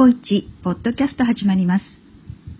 小一ポッドキャスト始まります。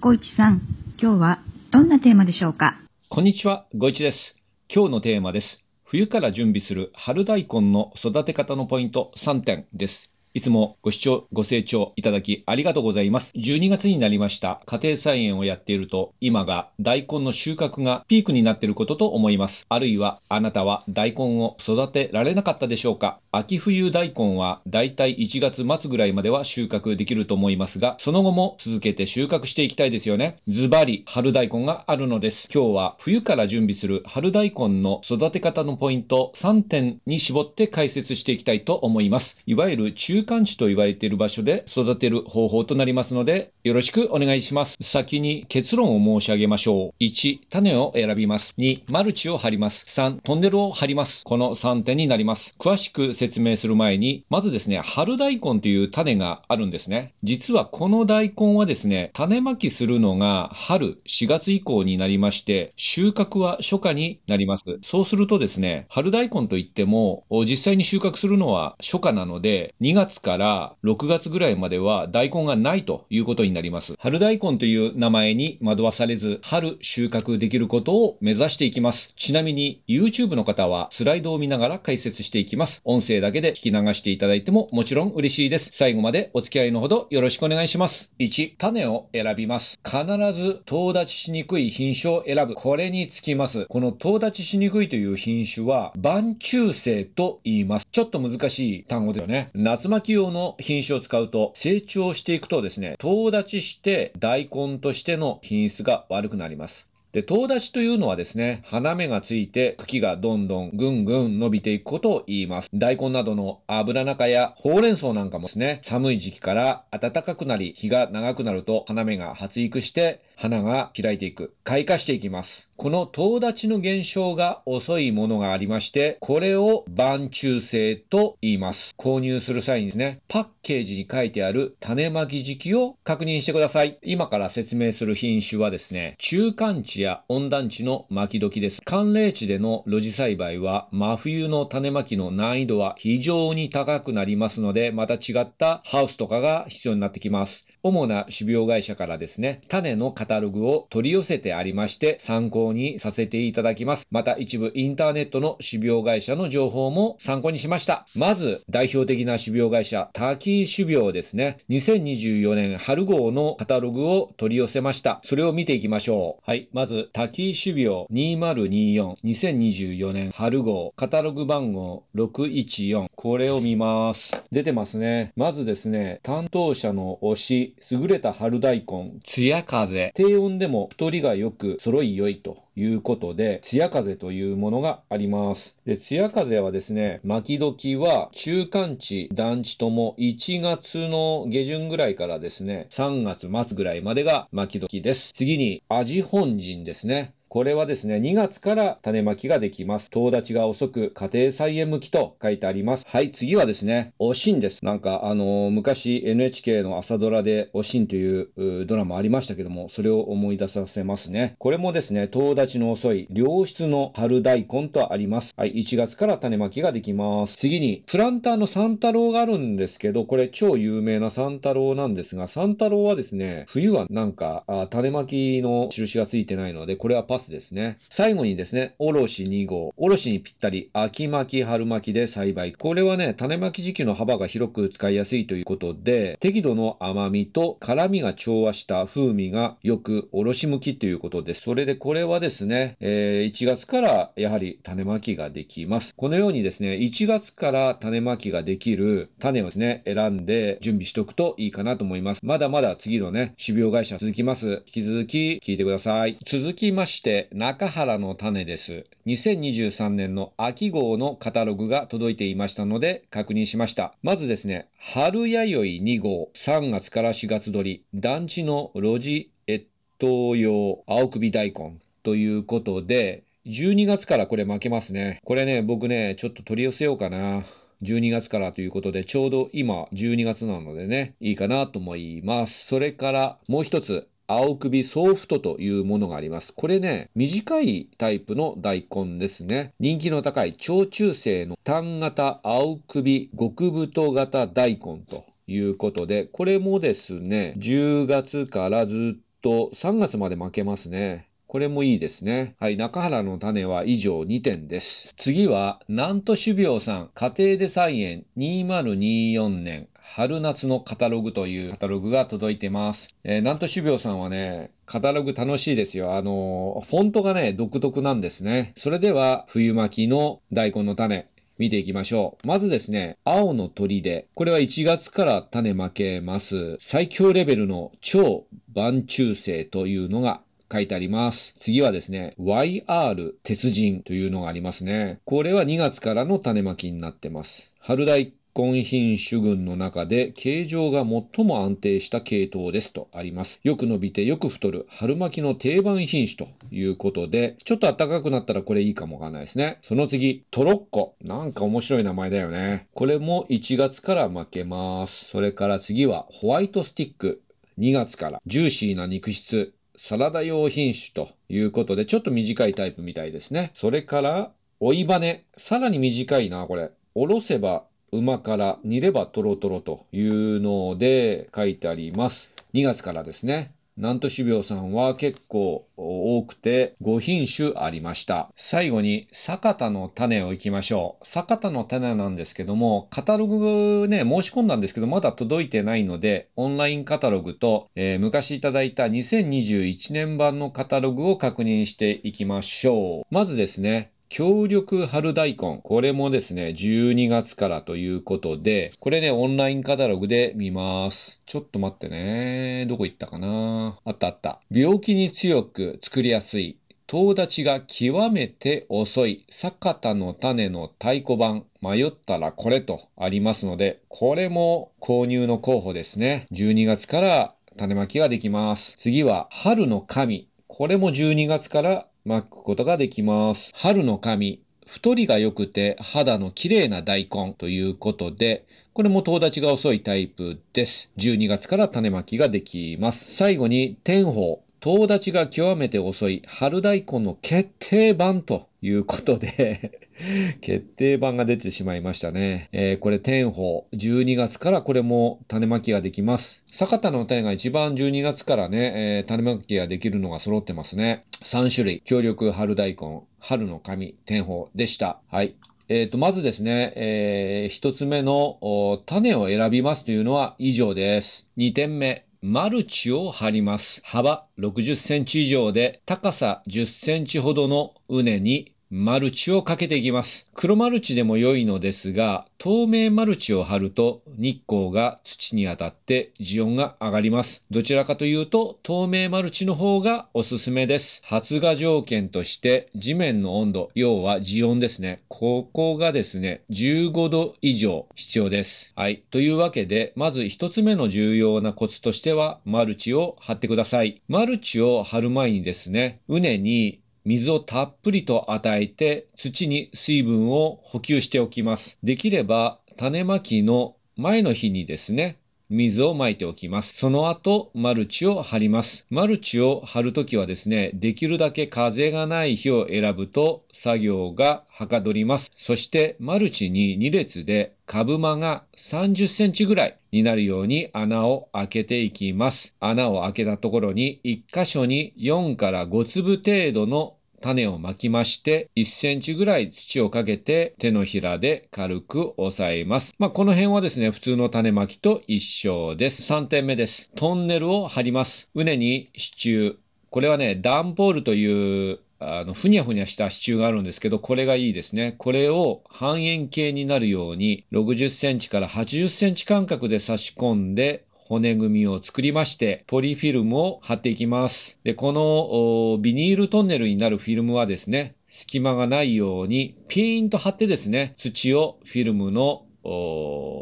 小一さん、今日はどんなテーマでしょうか？こんにちは、ゴイチです。今日のテーマです。冬から準備する春大根の育て方のポイント3点です。いつもご視聴、ご清聴いただきありがとうございます。12月になりました。家庭菜園をやっていると、今が大根の収穫がピークになっていることと思います。あるいは、あなたは大根を育てられなかったでしょうか秋冬大根はだいたい1月末ぐらいまでは収穫できると思いますが、その後も続けて収穫していきたいですよね。ズバリ春大根があるのです。今日は冬から準備する春大根の育て方のポイント3点に絞って解説していきたいと思います。いわゆる中間地と言われている場所で育てる方法となりますので、よろしくお願いします。先に結論を申し上げましょう。1、種を選びます。2、マルチを張ります。3、トンネルを張ります。この3点になります。詳しく説明する前に、まずですね、春大根という種があるんですね。実はこの大根はですね、種まきするのが春4月以降になりまして、収穫は初夏になります。そうするとですね、春大根といっても、実際に収穫するのは初夏なので、2月から6月ぐらいまでは大根がないということになります。春大根という名前に惑わされず、春収穫できることを目指していきます。ちなみに YouTube の方はスライドを見ながら解説していきます。音声だけで聞き流していただいてももちろん嬉しいです。最後までお付き合いのほどよろしくお願いします。1、種を選びます。必ず遠立ちしにくい品種を選ぶ。これにつきます。この遠立ちしにくいという品種は、晩中生と言います。ちょっと難しい単語だよね。夏巻き用の品種を使うと、成長していくとですね、遠立ちして大根としての品質が悪くなります。で、遠立ちというのはですね、花芽がついて茎がどんどんぐんぐん伸びていくことを言います。大根などの油中やほうれん草なんかもですね、寒い時期から暖かくなり、日が長くなると花芽が発育して花が開いていく、開花していきます。この遠立ちの現象が遅いものがありまして、これを晩中性と言います。購入する際にですね、パッケージに書いてある種まき時期を確認してください。今から説明する品種はですね、中間地や温暖地の巻き時です。寒冷地での露地栽培は真冬の種まきの難易度は非常に高くなりますので、また違ったハウスとかが必要になってきます。主な種苗会社からですね、種のカタログを取り寄せてありまして、参考にさせていただきます。また一部インターネットの種苗会社の情報も参考にしました。まず、代表的な種苗会社、滝種苗ですね。2024年春号のカタログを取り寄せました。それを見ていきましょう。はい。まず、滝種苗2024、2024年春号、カタログ番号614。これを見ます。出てますね。まずですね、担当者の推し、優れた春大根、艶風。低温でも太りがよく揃い良いということで、艶風というものがあります。で、艶風はですね、巻き時は中間地、団地とも1月の下旬ぐらいからですね、3月末ぐらいまでが巻き時です。次に、味本陣ですね。これはですね、2月から種まきができます。遠立ちが遅く、家庭菜園向きと書いてあります。はい、次はですね、おしんです。なんか、あのー昔 NHK の朝ドラでおしんというドラマありましたけども、それを思い出させますね。これもですね、遠立ちの遅い、良質の春大根とあります。はい、1月から種まきができます。次に、プランターの三太郎があるんですけど、これ超有名な三太郎なんですが、三太郎はですね、冬はなんか、あ種まきの印がついてないので、これはパスですね。最後にですね、おろし2号。おろしにぴったり、秋巻き、春巻きで栽培。これはね、種まき時期の幅が広く使いやすいということで、適度の甘みと辛みが調和した風味がよくおろし向きということです。それでこれはですね、えー1月からやはり種まきができます。このようにですね、1月から種まきができる種をですね、選んで準備しておくといいかなと思います。まだまだ次のね、種苗会社続きます。引き続き聞いてください。続きまして、中原の種です。2023年の秋号のカタログが届いていましたので確認しました。まずですね、春弥生2号、3月から4月取り、団地の路地越冬用青首大根ということで、12月からこれ負けますね。これね、僕ね、ちょっと取り寄せようかな。12月からということで、ちょうど今12月なのでね、いいかなと思います。それからもう一つ、青首ソーフトというものがあります。これね、短いタイプの大根ですね。人気の高い長中生の単型青首極太型大根ということで、これもですね、10月からずっと3月まで負けますね。これもいいですね。はい。中原の種は以上2点です。次は、南都種苗さん、家庭で菜園2024年春夏のカタログというカタログが届いてます。えー、南都種苗さんはね、カタログ楽しいですよ。あのー、フォントがね、独特なんですね。それでは、冬巻きの大根の種、見ていきましょう。まずですね、青の鳥で、これは1月から種まけます。最強レベルの超晩中性というのが書いてあります。次はですね、YR 鉄人というのがありますね。これは2月からの種まきになってます。春大根品種群の中で形状が最も安定した系統ですとあります。よく伸びてよく太る春巻きの定番品種ということで、ちょっと暖かくなったらこれいいかもわかんないですね。その次、トロッコ。なんか面白い名前だよね。これも1月から負けます。それから次はホワイトスティック。2月からジューシーな肉質。サラダ用品種ということで、ちょっと短いタイプみたいですね。それから、追い羽。さらに短いな、これ。おろせば馬から煮ればトロトロというので書いてあります。2月からですね。南都種苗さんは結構多くて5品種ありました。最後に酒田の種をいきましょう。酒田の種なんですけども、カタログね、申し込んだんですけど、まだ届いてないので、オンラインカタログと、えー、昔いただいた2021年版のカタログを確認していきましょう。まずですね、強力春大根。これもですね、12月からということで、これね、オンラインカタログで見ます。ちょっと待ってね。どこ行ったかなあったあった。病気に強く作りやすい。遠立ちが極めて遅い。坂田の種の太鼓判。迷ったらこれとありますので、これも購入の候補ですね。12月から種まきができます。次は、春の神。これも12月から巻くことができます。春の髪、太りが良くて肌の綺麗な大根ということで、これも友達が遅いタイプです。12月から種まきができます。最後に天宝。遠立ちが極めて遅い春大根の決定版ということで 決定版が出てしまいましたね。えー、これ天宝、12月からこれも種まきができます。坂田の種が一番12月からね、えー、種まきができるのが揃ってますね。3種類、強力春大根、春の神、天宝でした。はい。えっ、ー、と、まずですね、えー、一つ目の種を選びますというのは以上です。2点目、マルチを張ります。幅60センチ以上で高さ10センチほどの畝にマルチをかけていきます。黒マルチでも良いのですが、透明マルチを貼ると日光が土に当たって地温が上がります。どちらかというと透明マルチの方がおすすめです。発芽条件として地面の温度、要は地温ですね。ここがですね、15度以上必要です。はい。というわけで、まず一つ目の重要なコツとしては、マルチを貼ってください。マルチを貼る前にですね、畝に水をたっぷりと与えて土に水分を補給しておきます。できれば種まきの前の日にですね、水をまいておきます。その後、マルチを張ります。マルチを張るときはですね、できるだけ風がない日を選ぶと作業がはかどります。そして、マルチに2列で株間が30センチぐらいになるように穴を開けていきます。穴を開けたところに1箇所に4から5粒程度の種をまきまして、1センチぐらい土をかけて手のひらで軽く押さえます。まあ、この辺はですね、普通の種まきと一緒です。3点目です。トンネルを張ります。畝に支柱。これはね、段ボールというあの、ふにゃふにゃした支柱があるんですけど、これがいいですね。これを半円形になるように、60センチから80センチ間隔で差し込んで、骨組みを作りまして、ポリフィルムを貼っていきます。で、このビニールトンネルになるフィルムはですね、隙間がないようにピーンと貼ってですね、土をフィルムの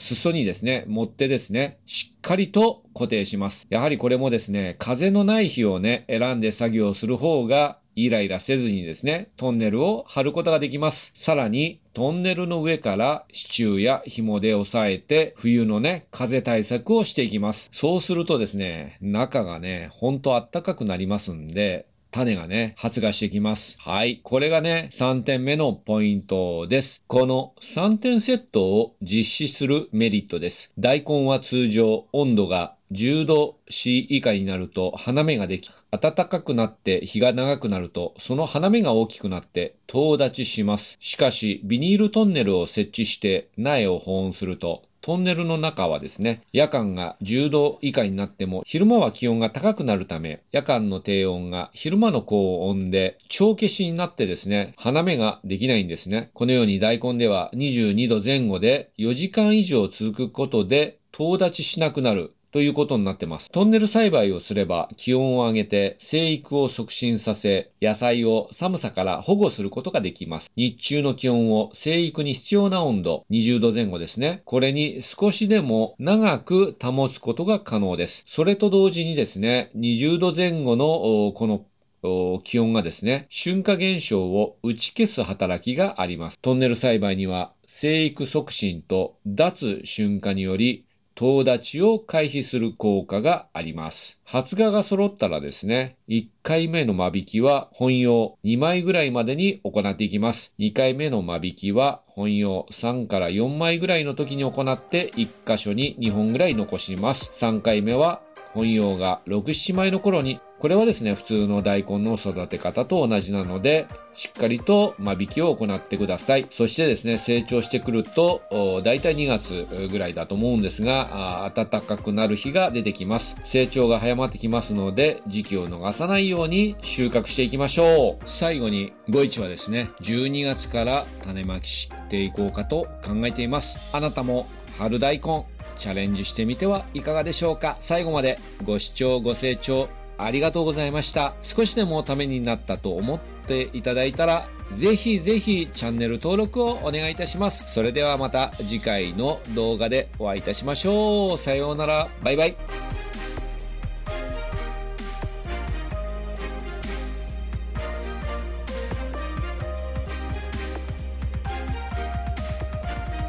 裾にですね、持ってですね、しっかりと固定します。やはりこれもですね、風のない日をね、選んで作業する方がイライラせずにですね、トンネルを張ることができます。さらに、トンネルの上から支柱や紐で押さえて、冬のね、風対策をしていきます。そうするとですね、中がね、ほんと暖かくなりますんで、種がね、発芽してきます。はい。これがね、3点目のポイントです。この3点セットを実施するメリットです。大根は通常温度が10度 C 以下になると花芽ができ、暖かくなって日が長くなると、その花芽が大きくなって遠立ちします。しかし、ビニールトンネルを設置して苗を保温すると、トンネルの中はですね、夜間が10度以下になっても、昼間は気温が高くなるため、夜間の低温が昼間の高温で、帳消しになってですね、花芽ができないんですね。このように大根では22度前後で4時間以上続くことで、遠立ちしなくなるということになってます。トンネル栽培をすれば気温を上げて生育を促進させ、野菜を寒さから保護することができます。日中の気温を生育に必要な温度、20度前後ですね。これに少しでも長く保つことが可能です。それと同時にですね、20度前後のこの気温がですね、春夏現象を打ち消す働きがあります。トンネル栽培には生育促進と脱春夏により遠立ちを回避する効果があります。発芽が揃ったらですね、1回目の間引きは本用2枚ぐらいまでに行っていきます。2回目の間引きは本用3から4枚ぐらいの時に行って1箇所に2本ぐらい残します。3回目は本葉が6、7枚の頃にこれはですね、普通の大根の育て方と同じなので、しっかりと間引きを行ってください。そしてですね、成長してくると、だいたい2月ぐらいだと思うんですが、暖かくなる日が出てきます。成長が早まってきますので、時期を逃さないように収穫していきましょう。最後に、5一はですね、12月から種まきしていこうかと考えています。あなたも春大根、チャレンジしてみてはいかがでしょうか最後までご視聴ご清聴ありがとうございました。少しでもためになったと思っていただいたら、ぜひぜひチャンネル登録をお願いいたします。それではまた次回の動画でお会いいたしましょう。さようなら。バイバイ。